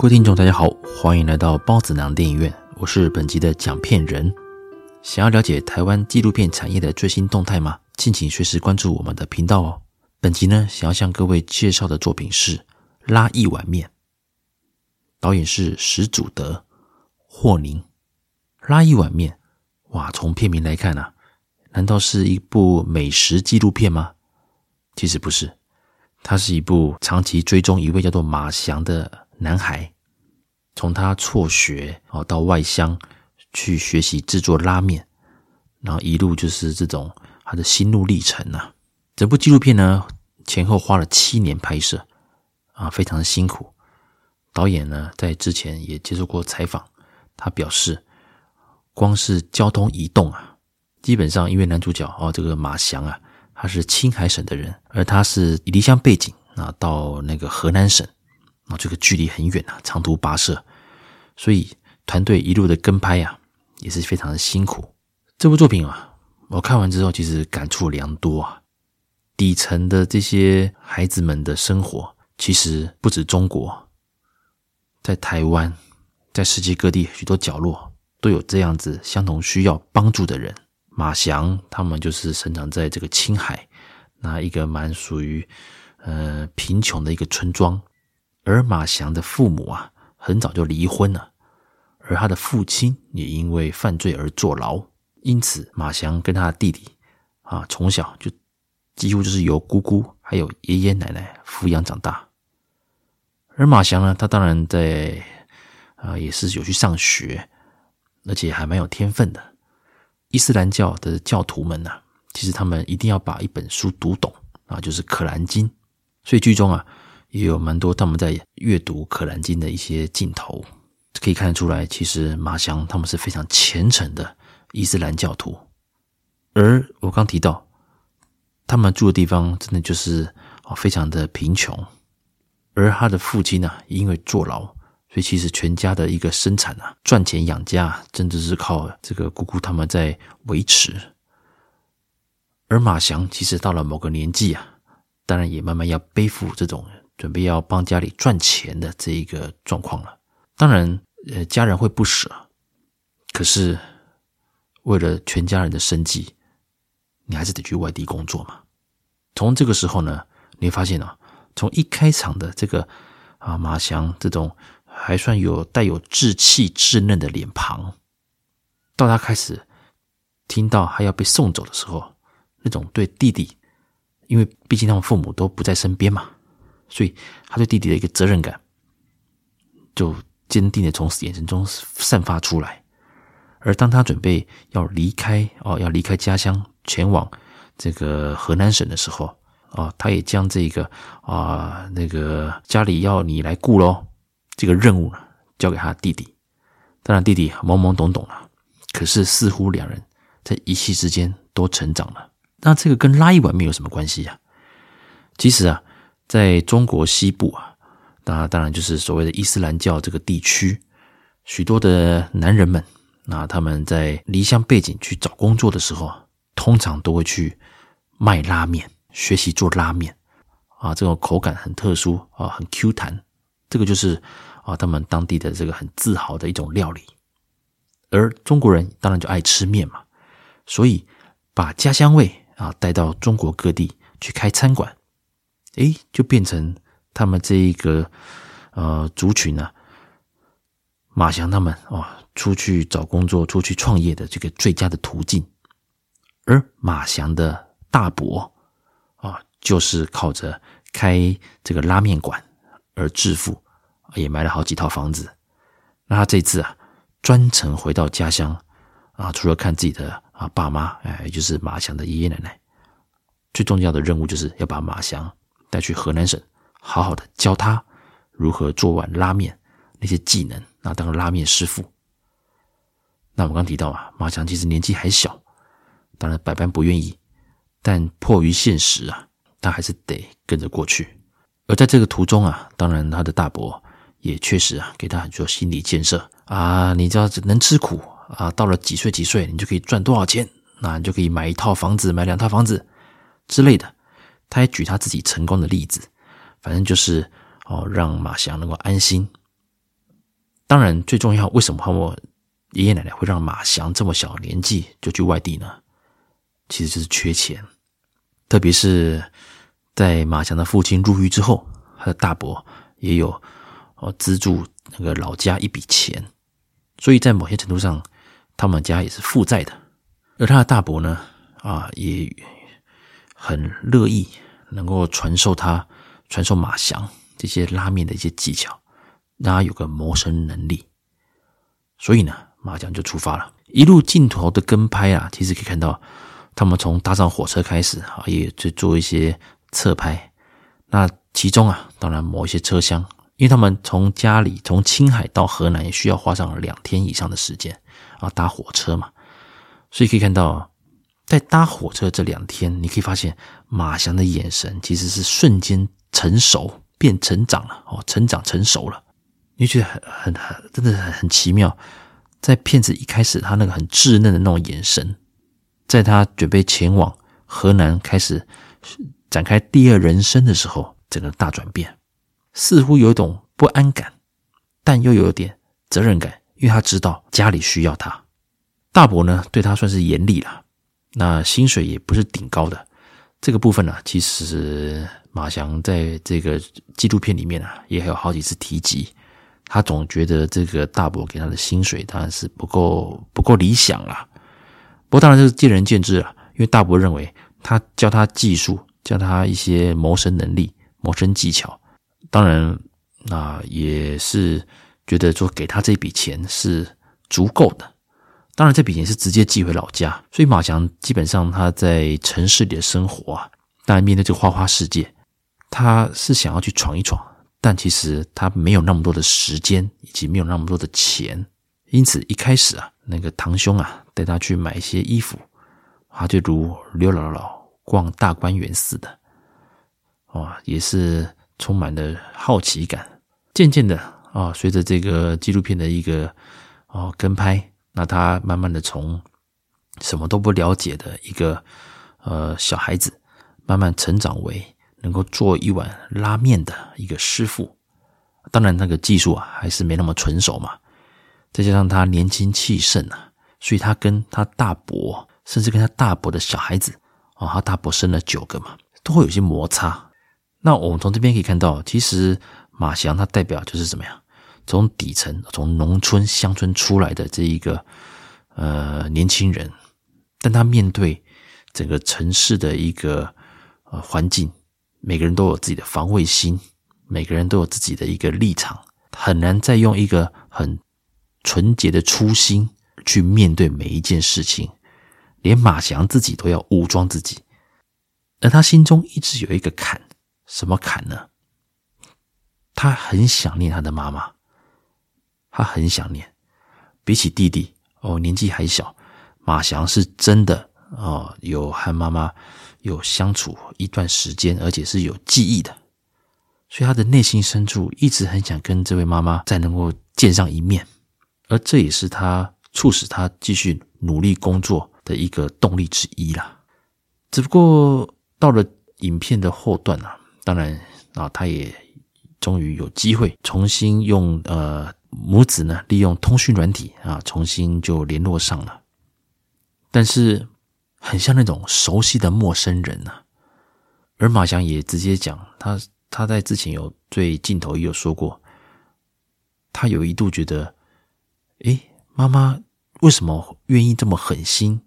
各位听众，大家好，欢迎来到包子囊电影院，我是本集的讲片人。想要了解台湾纪录片产业的最新动态吗？敬请随时关注我们的频道哦。本集呢，想要向各位介绍的作品是《拉一碗面》，导演是石祖德、霍宁。《拉一碗面》哇，从片名来看啊，难道是一部美食纪录片吗？其实不是，它是一部长期追踪一位叫做马翔的。男孩从他辍学哦到外乡去学习制作拉面，然后一路就是这种他的心路历程呐。整部纪录片呢，前后花了七年拍摄啊，非常的辛苦。导演呢在之前也接受过采访，他表示，光是交通移动啊，基本上因为男主角哦这个马翔啊，他是青海省的人，而他是离乡背井啊到那个河南省。啊，这个距离很远啊，长途跋涉，所以团队一路的跟拍啊，也是非常的辛苦。这部作品啊，我看完之后其实感触良多啊。底层的这些孩子们的生活，其实不止中国，在台湾，在世界各地许多角落都有这样子相同需要帮助的人。马翔他们就是生长在这个青海，那一个蛮属于呃贫穷的一个村庄。而马翔的父母啊，很早就离婚了，而他的父亲也因为犯罪而坐牢，因此马翔跟他的弟弟啊，从小就几乎就是由姑姑还有爷爷奶奶抚养长大。而马翔呢，他当然在啊，也是有去上学，而且还蛮有天分的。伊斯兰教的教徒们呢，其实他们一定要把一本书读懂啊，就是《可兰经》，所以剧中啊。也有蛮多他们在阅读《可兰经》的一些镜头，可以看得出来，其实马祥他们是非常虔诚的伊斯兰教徒。而我刚提到，他们住的地方真的就是啊非常的贫穷，而他的父亲呢，因为坐牢，所以其实全家的一个生产啊，赚钱养家，真的是靠这个姑姑他们在维持。而马祥其实到了某个年纪啊，当然也慢慢要背负这种。准备要帮家里赚钱的这一个状况了，当然，呃，家人会不舍，可是为了全家人的生计，你还是得去外地工作嘛。从这个时候呢，你会发现啊，从一开场的这个啊马翔这种还算有带有稚气稚嫩的脸庞，到他开始听到他要被送走的时候，那种对弟弟，因为毕竟他们父母都不在身边嘛。所以他对弟弟的一个责任感，就坚定的从眼神中散发出来。而当他准备要离开哦，要离开家乡前往这个河南省的时候，啊，他也将这个啊那个家里要你来顾喽这个任务呢，交给他弟弟。当然弟弟懵懵懂懂了，可是似乎两人在一夕之间都成长了。那这个跟拉一碗面有什么关系呀？其实啊。在中国西部啊，那当然就是所谓的伊斯兰教这个地区，许多的男人们，那他们在离乡背井去找工作的时候，通常都会去卖拉面，学习做拉面啊，这种口感很特殊啊，很 Q 弹，这个就是啊他们当地的这个很自豪的一种料理。而中国人当然就爱吃面嘛，所以把家乡味啊带到中国各地去开餐馆。哎，就变成他们这一个呃族群呢、啊，马翔他们哦出去找工作、出去创业的这个最佳的途径。而马翔的大伯啊，就是靠着开这个拉面馆而致富，也买了好几套房子。那他这次啊，专程回到家乡啊，除了看自己的啊爸妈，哎，就是马翔的爷爷奶奶，最重要的任务就是要把马翔。带去河南省，好好的教他如何做碗拉面那些技能，那当拉面师傅。那我们刚提到啊，马强其实年纪还小，当然百般不愿意，但迫于现实啊，他还是得跟着过去。而在这个途中啊，当然他的大伯也确实啊，给他很多心理建设啊，你知道能吃苦啊，到了几岁几岁，你就可以赚多少钱，那你就可以买一套房子，买两套房子之类的。他还举他自己成功的例子，反正就是哦，让马翔能够安心当然，最重要，为什么他们爷爷奶奶会让马翔这么小年纪就去外地呢？其实就是缺钱，特别是在马翔的父亲入狱之后，他的大伯也有哦资助那个老家一笔钱，所以在某些程度上，他们家也是负债的。而他的大伯呢，啊，也很乐意能够传授他、传授马翔这些拉面的一些技巧。让他有个谋生能力，所以呢，马祥就出发了。一路镜头的跟拍啊，其实可以看到，他们从搭上火车开始啊，也去做一些侧拍。那其中啊，当然某一些车厢，因为他们从家里从青海到河南也需要花上两天以上的时间啊，搭火车嘛，所以可以看到，在搭火车这两天，你可以发现马翔的眼神其实是瞬间成熟，变成长了哦，成长成熟了。你觉得很很很，真的很很奇妙。在骗子一开始，他那个很稚嫩的那种眼神，在他准备前往河南开始展开第二人生的时候，整个大转变，似乎有一种不安感，但又有点责任感，因为他知道家里需要他。大伯呢，对他算是严厉了，那薪水也不是顶高的。这个部分呢，其实马翔在这个纪录片里面啊，也有好几次提及。他总觉得这个大伯给他的薪水当然是不够不够理想啦。不过当然这是见仁见智了，因为大伯认为他教他技术，教他一些谋生能力、谋生技巧，当然那也是觉得说给他这笔钱是足够的。当然这笔钱是直接寄回老家，所以马强基本上他在城市里的生活啊，当然面对这个花花世界，他是想要去闯一闯。但其实他没有那么多的时间，以及没有那么多的钱，因此一开始啊，那个堂兄啊带他去买一些衣服，他就如刘姥姥逛大观园似的，哇，也是充满了好奇感。渐渐的啊，随着这个纪录片的一个哦跟拍，那他慢慢的从什么都不了解的一个呃小孩子，慢慢成长为。能够做一碗拉面的一个师傅，当然那个技术啊还是没那么纯熟嘛。再加上他年轻气盛啊，所以他跟他大伯，甚至跟他大伯的小孩子啊，他大伯生了九个嘛，都会有些摩擦。那我们从这边可以看到，其实马翔他代表就是怎么样，从底层、从农村乡村出来的这一个呃年轻人，但他面对整个城市的一个呃环境。每个人都有自己的防卫心，每个人都有自己的一个立场，很难再用一个很纯洁的初心去面对每一件事情。连马翔自己都要武装自己，而他心中一直有一个坎，什么坎呢？他很想念他的妈妈，他很想念。比起弟弟，哦，年纪还小，马翔是真的哦，有和妈妈。有相处一段时间，而且是有记忆的，所以他的内心深处一直很想跟这位妈妈再能够见上一面，而这也是他促使他继续努力工作的一个动力之一啦。只不过到了影片的后段啊，当然啊，他也终于有机会重新用呃母子呢利用通讯软体啊，重新就联络上了，但是。很像那种熟悉的陌生人呐、啊，而马翔也直接讲，他他在之前有对镜头也有说过，他有一度觉得，诶，妈妈为什么愿意这么狠心，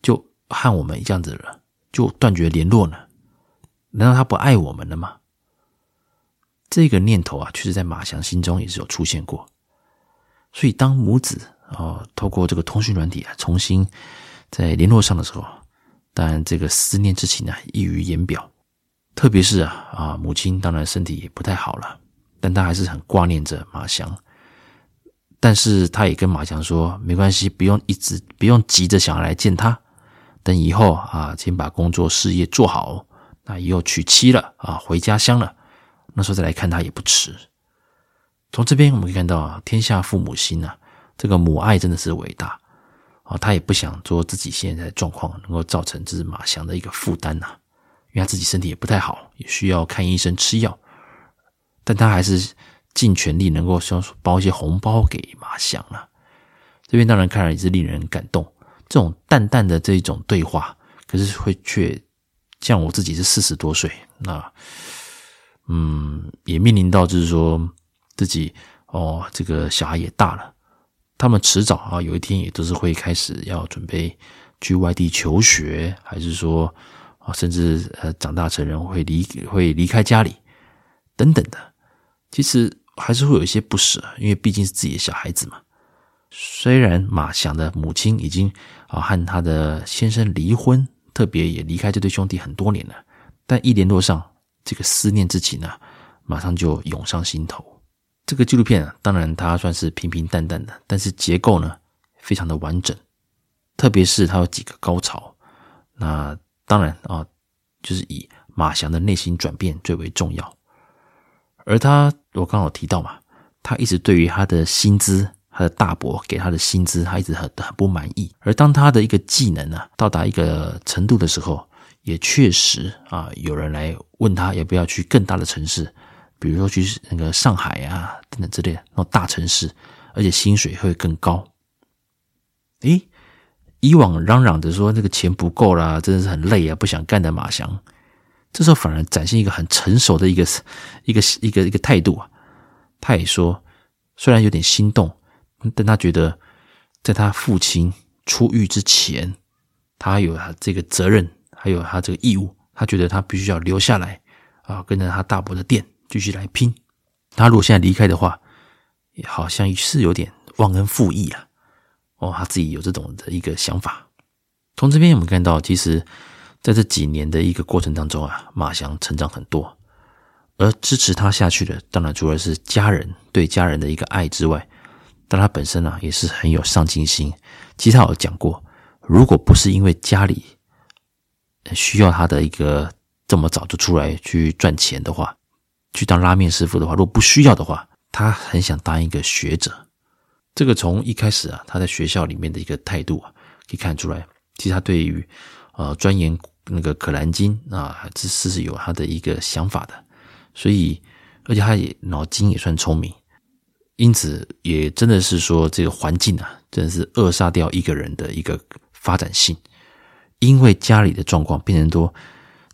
就和我们这样子了，就断绝联络呢？难道他不爱我们了吗？这个念头啊，确实在马翔心中也是有出现过。所以当母子啊、透过这个通讯软体啊，重新。在联络上的时候，当然这个思念之情呢，溢于言表。特别是啊啊，母亲当然身体也不太好了，但她还是很挂念着马翔。但是他也跟马翔说，没关系，不用一直不用急着想要来见他，等以后啊，先把工作事业做好，那以后娶妻了啊，回家乡了，那时候再来看他也不迟。从这边我们可以看到啊，天下父母心啊，这个母爱真的是伟大。啊，他也不想说自己现在的状况能够造成这是马翔的一个负担呐，因为他自己身体也不太好，也需要看医生吃药，但他还是尽全力能够说包一些红包给马翔了。这边当然看来也是令人感动，这种淡淡的这种对话，可是会却像我自己是四十多岁，那嗯，也面临到就是说自己哦，这个小孩也大了，他们迟早啊有一天也都是会开始要准备去外地求学，还是说啊，甚至呃长大成人会离会离开家里等等的，其实还是会有一些不舍，因为毕竟是自己的小孩子嘛。虽然马翔的母亲已经啊和他的先生离婚，特别也离开这对兄弟很多年了，但一联络上这个思念之情呢，马上就涌上心头。这个纪录片啊，当然它算是平平淡淡的，但是结构呢非常的完整，特别是它有几个高潮。那当然啊，就是以马翔的内心转变最为重要。而他我刚好提到嘛，他一直对于他的薪资。他的大伯给他的薪资，他一直很很不满意。而当他的一个技能呢，到达一个程度的时候，也确实啊，有人来问他要不要去更大的城市，比如说去那个上海啊等等之类的那种大城市，而且薪水会更高。诶，以往嚷嚷着说那个钱不够啦，真的是很累啊，不想干的马翔，这时候反而展现一个很成熟的一个一个一个一个态度啊。他也说，虽然有点心动。但他觉得，在他父亲出狱之前，他有他这个责任，还有他这个义务。他觉得他必须要留下来啊，跟着他大伯的店继续来拼。他如果现在离开的话，也好像是有点忘恩负义啊。哦，他自己有这种的一个想法。从这边我们看到，其实在这几年的一个过程当中啊，马翔成长很多，而支持他下去的，当然除了是家人对家人的一个爱之外。但他本身呢，也是很有上进心。其实他有讲过，如果不是因为家里需要他的一个这么早就出来去赚钱的话，去当拉面师傅的话，如果不需要的话，他很想当一个学者。这个从一开始啊，他在学校里面的一个态度啊，可以看出来，其实他对于呃钻研那个可兰经啊，这是是有他的一个想法的。所以，而且他也脑筋也算聪明。因此，也真的是说，这个环境啊，真的是扼杀掉一个人的一个发展性。因为家里的状况变成多，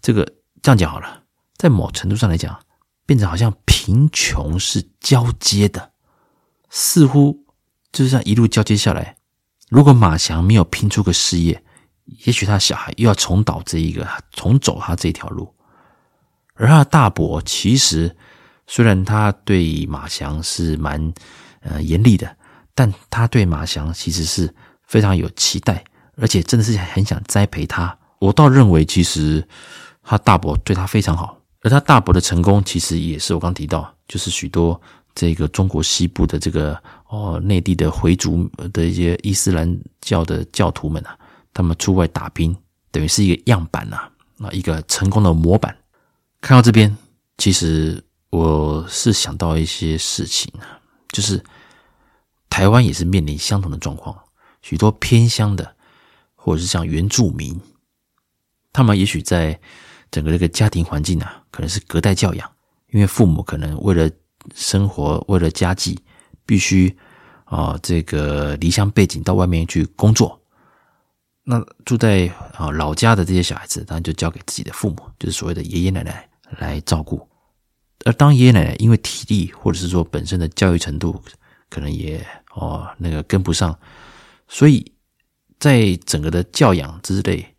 这个这样讲好了，在某程度上来讲，变成好像贫穷是交接的，似乎就是这样一路交接下来。如果马翔没有拼出个事业，也许他小孩又要重蹈这一个，重走他这条路。而他的大伯其实。虽然他对马翔是蛮呃严厉的，但他对马翔其实是非常有期待，而且真的是很想栽培他。我倒认为，其实他大伯对他非常好，而他大伯的成功，其实也是我刚提到，就是许多这个中国西部的这个哦内地的回族的一些伊斯兰教的教徒们啊，他们出外打拼，等于是一个样板呐，啊，一个成功的模板。看到这边，其实。我是想到一些事情啊，就是台湾也是面临相同的状况，许多偏乡的，或者是像原住民，他们也许在整个这个家庭环境啊，可能是隔代教养，因为父母可能为了生活，为了家计，必须啊这个离乡背井到外面去工作，那住在啊老家的这些小孩子，当然就交给自己的父母，就是所谓的爷爷奶奶来照顾。而当爷爷奶奶因为体力或者是说本身的教育程度可能也哦那个跟不上，所以在整个的教养之类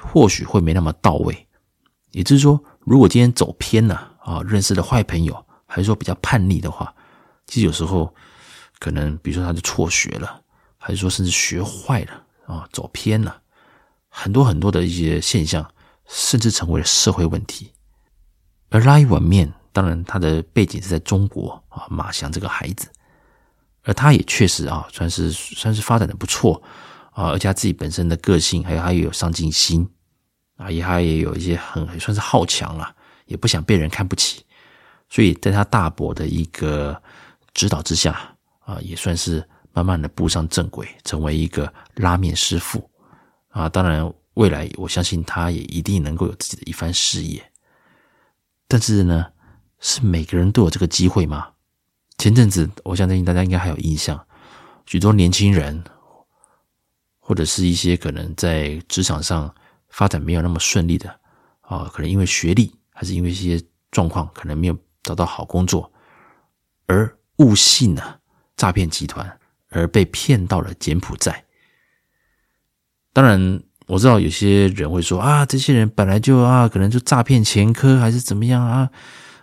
或许会没那么到位。也就是说，如果今天走偏了啊，认识了坏朋友，还是说比较叛逆的话，其实有时候可能比如说他就辍学了，还是说甚至学坏了啊，走偏了，很多很多的一些现象，甚至成为了社会问题。而拉一碗面。当然，他的背景是在中国啊，马翔这个孩子，而他也确实啊，算是算是发展的不错啊，而且他自己本身的个性，还有他也有上进心啊，也他也有一些很算是好强了，也不想被人看不起，所以在他大伯的一个指导之下啊，也算是慢慢的步上正轨，成为一个拉面师傅啊。当然，未来我相信他也一定能够有自己的一番事业，但是呢。是每个人都有这个机会吗？前阵子，我相信大家应该还有印象，许多年轻人或者是一些可能在职场上发展没有那么顺利的啊，可能因为学历还是因为一些状况，可能没有找到好工作，而误信了诈骗集团，而被骗到了柬埔寨。当然，我知道有些人会说啊，这些人本来就啊，可能就诈骗前科还是怎么样啊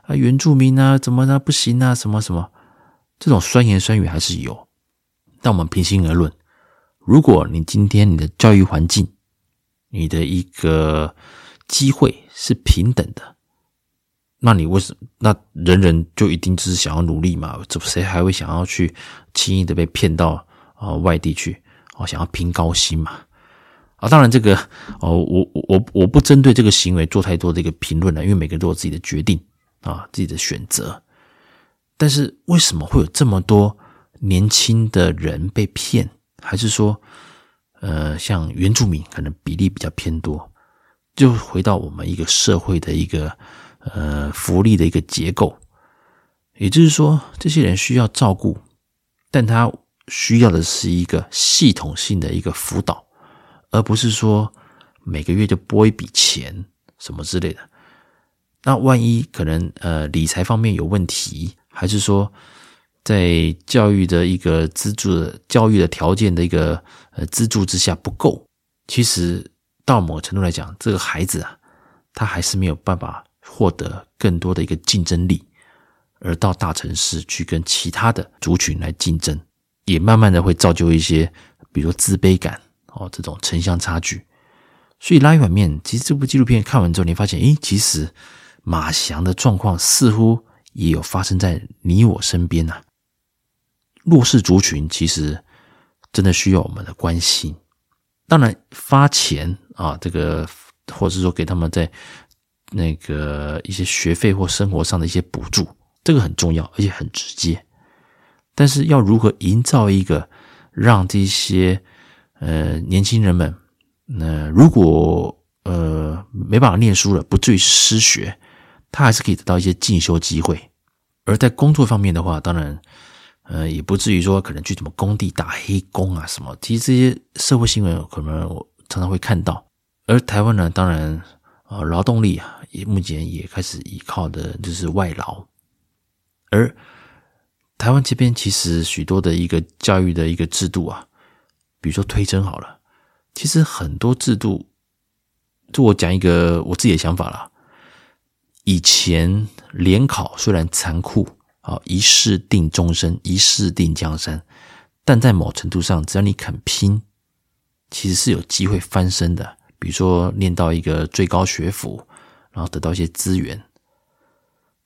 啊，原住民啊，怎么呢？不行啊，什么什么。这种酸言酸语还是有，但我们平心而论，如果你今天你的教育环境，你的一个机会是平等的，那你为什么？那人人就一定就是想要努力嘛？这谁还会想要去轻易的被骗到啊外地去？哦，想要拼高薪嘛？啊，当然这个哦，我我我不针对这个行为做太多的一个评论了，因为每个人都有自己的决定啊，自己的选择。但是为什么会有这么多年轻的人被骗？还是说，呃，像原住民可能比例比较偏多？就回到我们一个社会的一个呃福利的一个结构，也就是说，这些人需要照顾，但他需要的是一个系统性的一个辅导，而不是说每个月就拨一笔钱什么之类的。那万一可能呃理财方面有问题？还是说，在教育的一个资助教育的条件的一个呃资助之下不够，其实到某个程度来讲，这个孩子啊，他还是没有办法获得更多的一个竞争力，而到大城市去跟其他的族群来竞争，也慢慢的会造就一些，比如说自卑感哦，这种城乡差距。所以拉一碗面，其实这部纪录片看完之后，你发现，诶，其实马翔的状况似乎。也有发生在你我身边呐、弱势族群其实真的需要我们的关心。当然，发钱啊，这个或者是说给他们在那个一些学费或生活上的一些补助，这个很重要，而且很直接。但是，要如何营造一个让这些呃年轻人们，那、如果呃没办法念书了，不至于失学。他还是可以得到一些进修机会，而在工作方面的话，当然，呃，也不至于说可能去什么工地打黑工啊什么。其实这些社会新闻可能我常常会看到。而台湾呢，当然，呃，劳动力啊，也目前也开始依靠的就是外劳。而台湾这边其实许多的一个教育的一个制度啊，比如说推甄好了，其实很多制度，就我讲一个我自己的想法啦。以前联考虽然残酷啊，一试定终身，一试定江山，但在某程度上，只要你肯拼，其实是有机会翻身的。比如说念到一个最高学府，然后得到一些资源。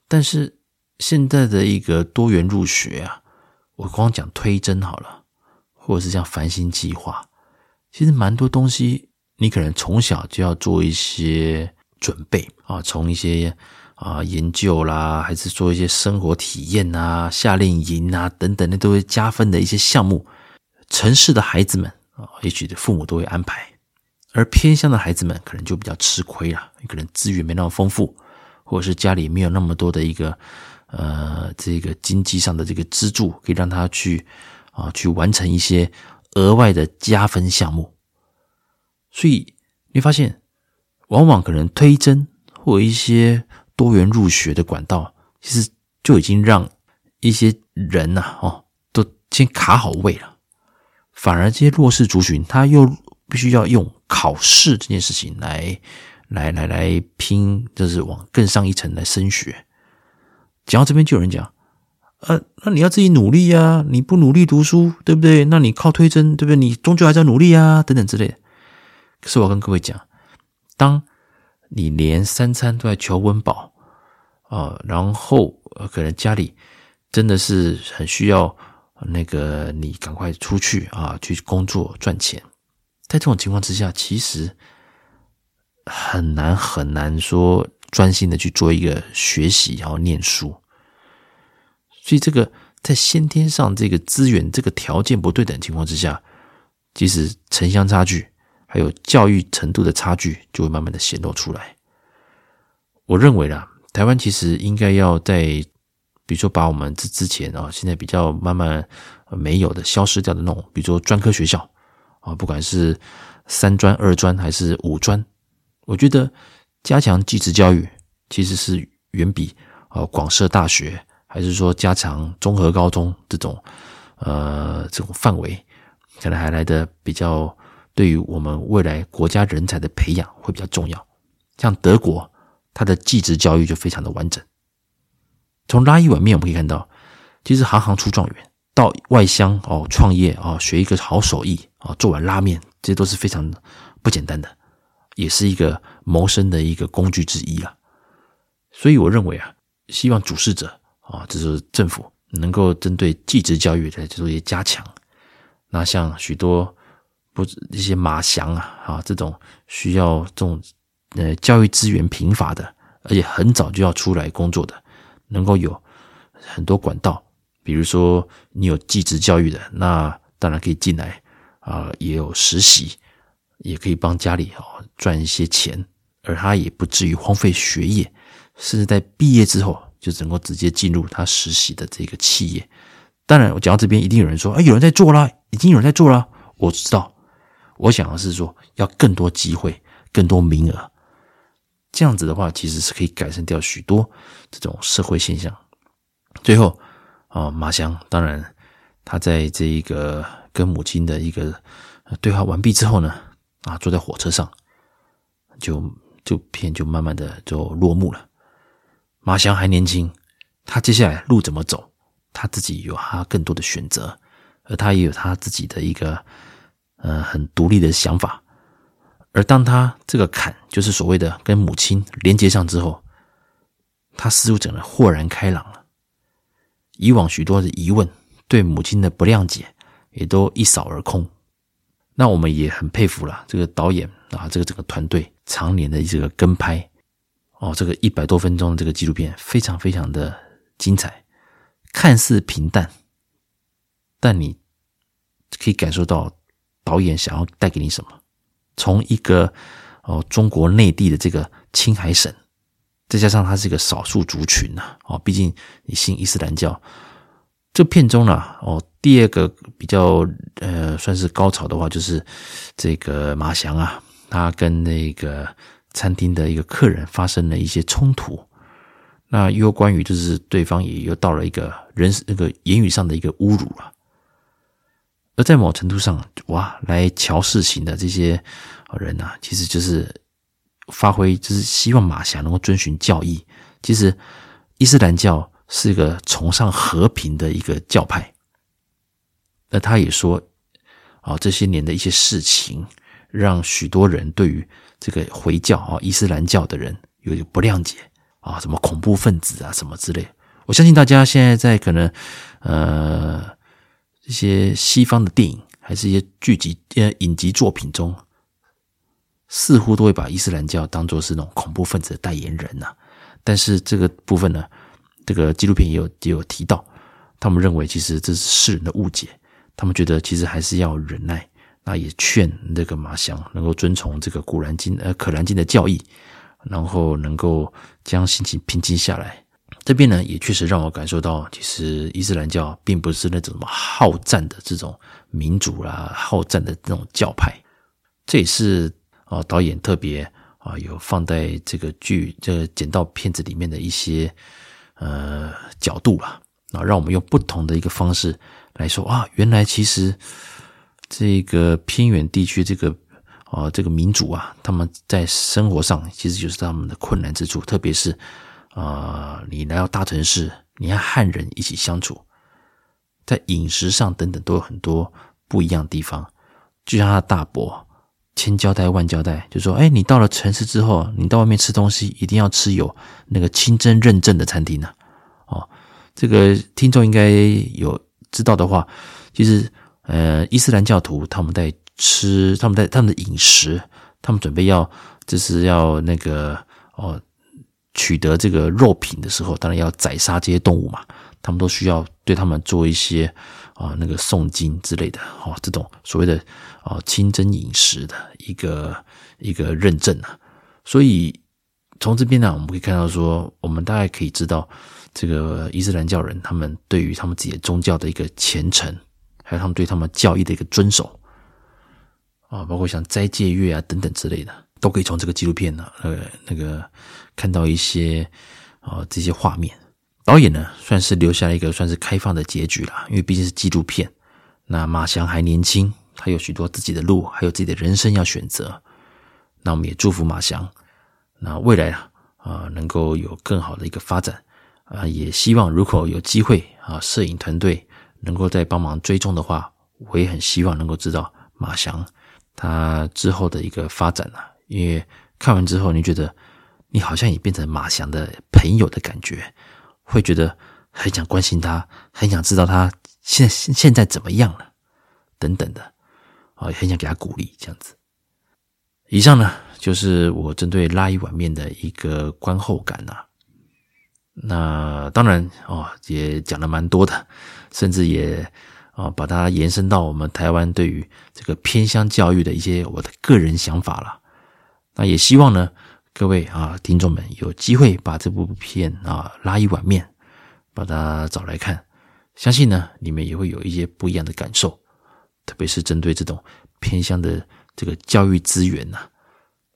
但是现在的一个多元入学啊，我光讲推甄好了，或者是像繁星计划，其实蛮多东西，你可能从小就要做一些。准备啊，从一些啊研究啦，还是做一些生活体验啊、夏令营啊等等，那都会加分的一些项目。城市的孩子们啊，也许父母都会安排，而偏乡的孩子们可能就比较吃亏了，可能资源没那么丰富，或者是家里没有那么多的一个呃这个经济上的这个资助，可以让他去啊去完成一些额外的加分项目。所以你发现。往往可能推甄或一些多元入学的管道，其实就已经让一些人呐，哦，都先卡好位了。反而这些弱势族群，他又必须要用考试这件事情来，来，来，来拼，就是往更上一层来升学。讲到这边，就有人讲，呃，那你要自己努力呀，你不努力读书，对不对？那你靠推甄，对不对？你终究还是要努力啊，等等之类的。可是我跟各位讲。当你连三餐都在求温饱啊，然后可能家里真的是很需要那个你赶快出去啊，去工作赚钱，在这种情况之下，其实很难很难说专心的去做一个学习，然后念书。所以这个在先天上这个资源这个条件不对等情况之下，即使城乡差距。还有教育程度的差距就会慢慢的显露出来。我认为啦，台湾其实应该要在比如说把我们之之前啊，现在比较慢慢没有的、消失掉的那种，比如说专科学校啊，不管是三专、二专还是五专，我觉得加强技职教育其实是远比啊广设大学，还是说加强综合高中这种呃这种范围，可能还来得比较对于我们未来国家人才的培养会比较重要。像德国，它的技职教育就非常的完整。从拉一碗面我们可以看到，其实行行出状元，到外乡哦创业哦学一个好手艺啊，做碗拉面，这些都是非常不简单的，也是一个谋生的一个工具之一啊。所以我认为啊，希望主事者啊，就是政府能够针对技职教育来做一些加强。那像许多不一些马翔啊啊这种需要这种呃教育资源贫乏的，而且很早就要出来工作的。能够有很多管道，比如说你有继职教育的，那当然可以进来啊，也有实习，也可以帮家里啊赚一些钱，而他也不至于荒废学业，甚至在毕业之后就能够直接进入他实习的这个企业。当然，我讲到这边，一定有人说：“哎，有人在做了，已经有人在做了。”我知道，我想的是说，要更多机会，更多名额。这样子的话，其实是可以改善掉许多这种社会现象。最后，啊，马翔当然他在这一个跟母亲的一个对话完毕之后呢，啊，坐在火车上，就就片就慢慢的就落幕了。马翔还年轻，他接下来路怎么走，他自己有他更多的选择，而他也有他自己的一个呃很独立的想法。而当他这个坎，就是所谓的跟母亲连接上之后，他似乎整个豁然开朗了。以往许多的疑问，对母亲的不谅解，也都一扫而空。那我们也很佩服了这个导演啊，这个整个团队常年的这个跟拍哦，这个一百多分钟的这个纪录片非常非常的精彩，看似平淡，但你可以感受到导演想要带给你什么。从一个哦，中国内地的这个青海省，再加上他是一个少数族群呐，哦，毕竟你信伊斯兰教。这片中呢，哦，第二个比较呃，算是高潮的话，就是这个马翔啊，他跟那个餐厅的一个客人发生了一些冲突，那又关于就是对方也又到了一个人那个言语上的一个侮辱啊。而在某程度上，哇，来乔事情的这些人呐、啊，其实就是发挥，就是希望马霞能够遵循教义。其实，伊斯兰教是一个崇尚和平的一个教派。那他也说，啊，这些年的一些事情，让许多人对于这个回教啊、伊斯兰教的人有点不谅解啊，什么恐怖分子啊，什么之类。我相信大家现在在可能，呃。一些西方的电影，还是一些剧集、呃影集作品中，似乎都会把伊斯兰教当作是那种恐怖分子的代言人呐、但是这个部分呢，这个纪录片也有也有提到，他们认为其实这是世人的误解，他们觉得其实还是要忍耐。那也劝这个马翔能够遵从这个古兰经呃可兰经的教义，然后能够将心情平静下来。这边呢，也确实让我感受到，其实伊斯兰教并不是那种什么好战的这种民主啦、好战的这种教派。这也是啊，导演特别啊有放在这个剧这个剪到片子里面的一些呃角度啦，啊，让我们用不同的一个方式来说啊，原来其实这个偏远地区这个啊这个民族啊，他们在生活上其实就是他们的困难之处，特别是。啊、你来到大城市，你和汉人一起相处，在饮食上等等都有很多不一样的地方。就像他的大伯千交代万交代，就说：“哎，你到了城市之后，你到外面吃东西一定要吃有那个清真认证的餐厅呢。”哦，这个听众应该有知道的话，其实呃，伊斯兰教徒他们在吃，他们在他们的饮食，他们准备要就是要那个哦。取得这个肉品的时候，当然要宰杀这些动物嘛。他们都需要对他们做一些啊那个诵经之类的，哦，这种所谓的啊清真饮食的一个一个认证啊。所以从这边呢，我们可以看到说，我们大概可以知道，这个伊斯兰教人他们对于他们自己的宗教的一个虔诚，还有他们对他们教义的一个遵守啊，包括像斋戒月啊等等之类的，都可以从这个纪录片呢，呃，那个看到一些啊这些画面。导演呢，算是留下了一个算是开放的结局了，因为毕竟是纪录片。那马翔还年轻，他有许多自己的路，还有自己的人生要选择。那我们也祝福马翔，那未来啊啊能够有更好的一个发展啊，也希望如果有机会啊，摄影团队能够再帮忙追踪的话，我也很希望能够知道马翔他之后的一个发展啊，因为看完之后，你觉得你好像也变成马翔的朋友的感觉，会觉得很想关心他，很想知道他现在现在怎么样了，等等的啊，很想给他鼓励这样子。以上呢，就是我针对拉一碗面的一个观后感呐、啊。那当然哦，也讲了蛮多的，甚至也啊把它延伸到我们台湾对于这个偏乡教育的一些我的个人想法了。那也希望呢，各位啊听众们有机会把这部片啊拉一碗面，把它找来看，相信呢你们也会有一些不一样的感受，特别是针对这种偏向的。这个教育资源呐、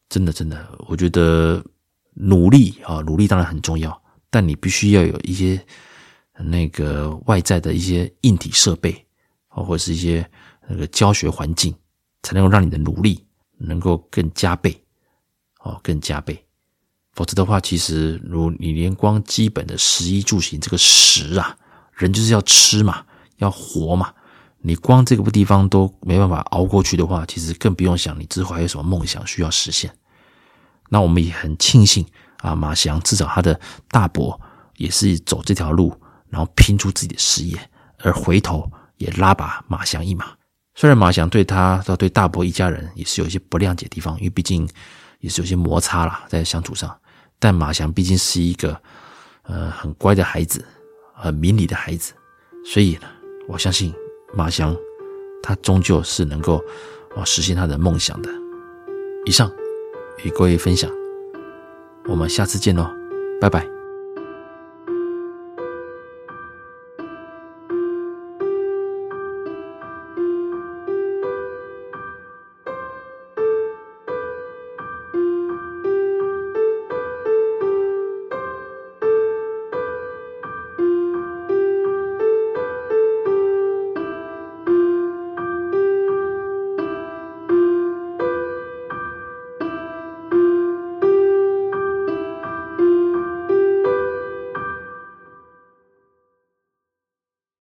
真的真的，我觉得努力啊，努力当然很重要，但你必须要有一些那个外在的一些硬体设备啊，或者是一些那个教学环境，才能够让你的努力能够更加倍哦，更加倍。否则的话，其实如你连光基本的食衣住行这个食啊，人就是要吃嘛，要活嘛。你光这个地方都没办法熬过去的话，其实更不用想你之后还有什么梦想需要实现。那我们也很庆幸啊，马翔至少他的大伯也是走这条路，然后拼出自己的事业，而回头也拉拔马翔一马。虽然马翔对他到对大伯一家人也是有一些不谅解的地方，因为毕竟也是有些摩擦啦，在相处上。但马翔毕竟是一个呃很乖的孩子，很明理的孩子，所以呢，我相信。马翔，他终究是能够啊实现他的梦想的。以上与各位分享，我们下次见喽，拜拜。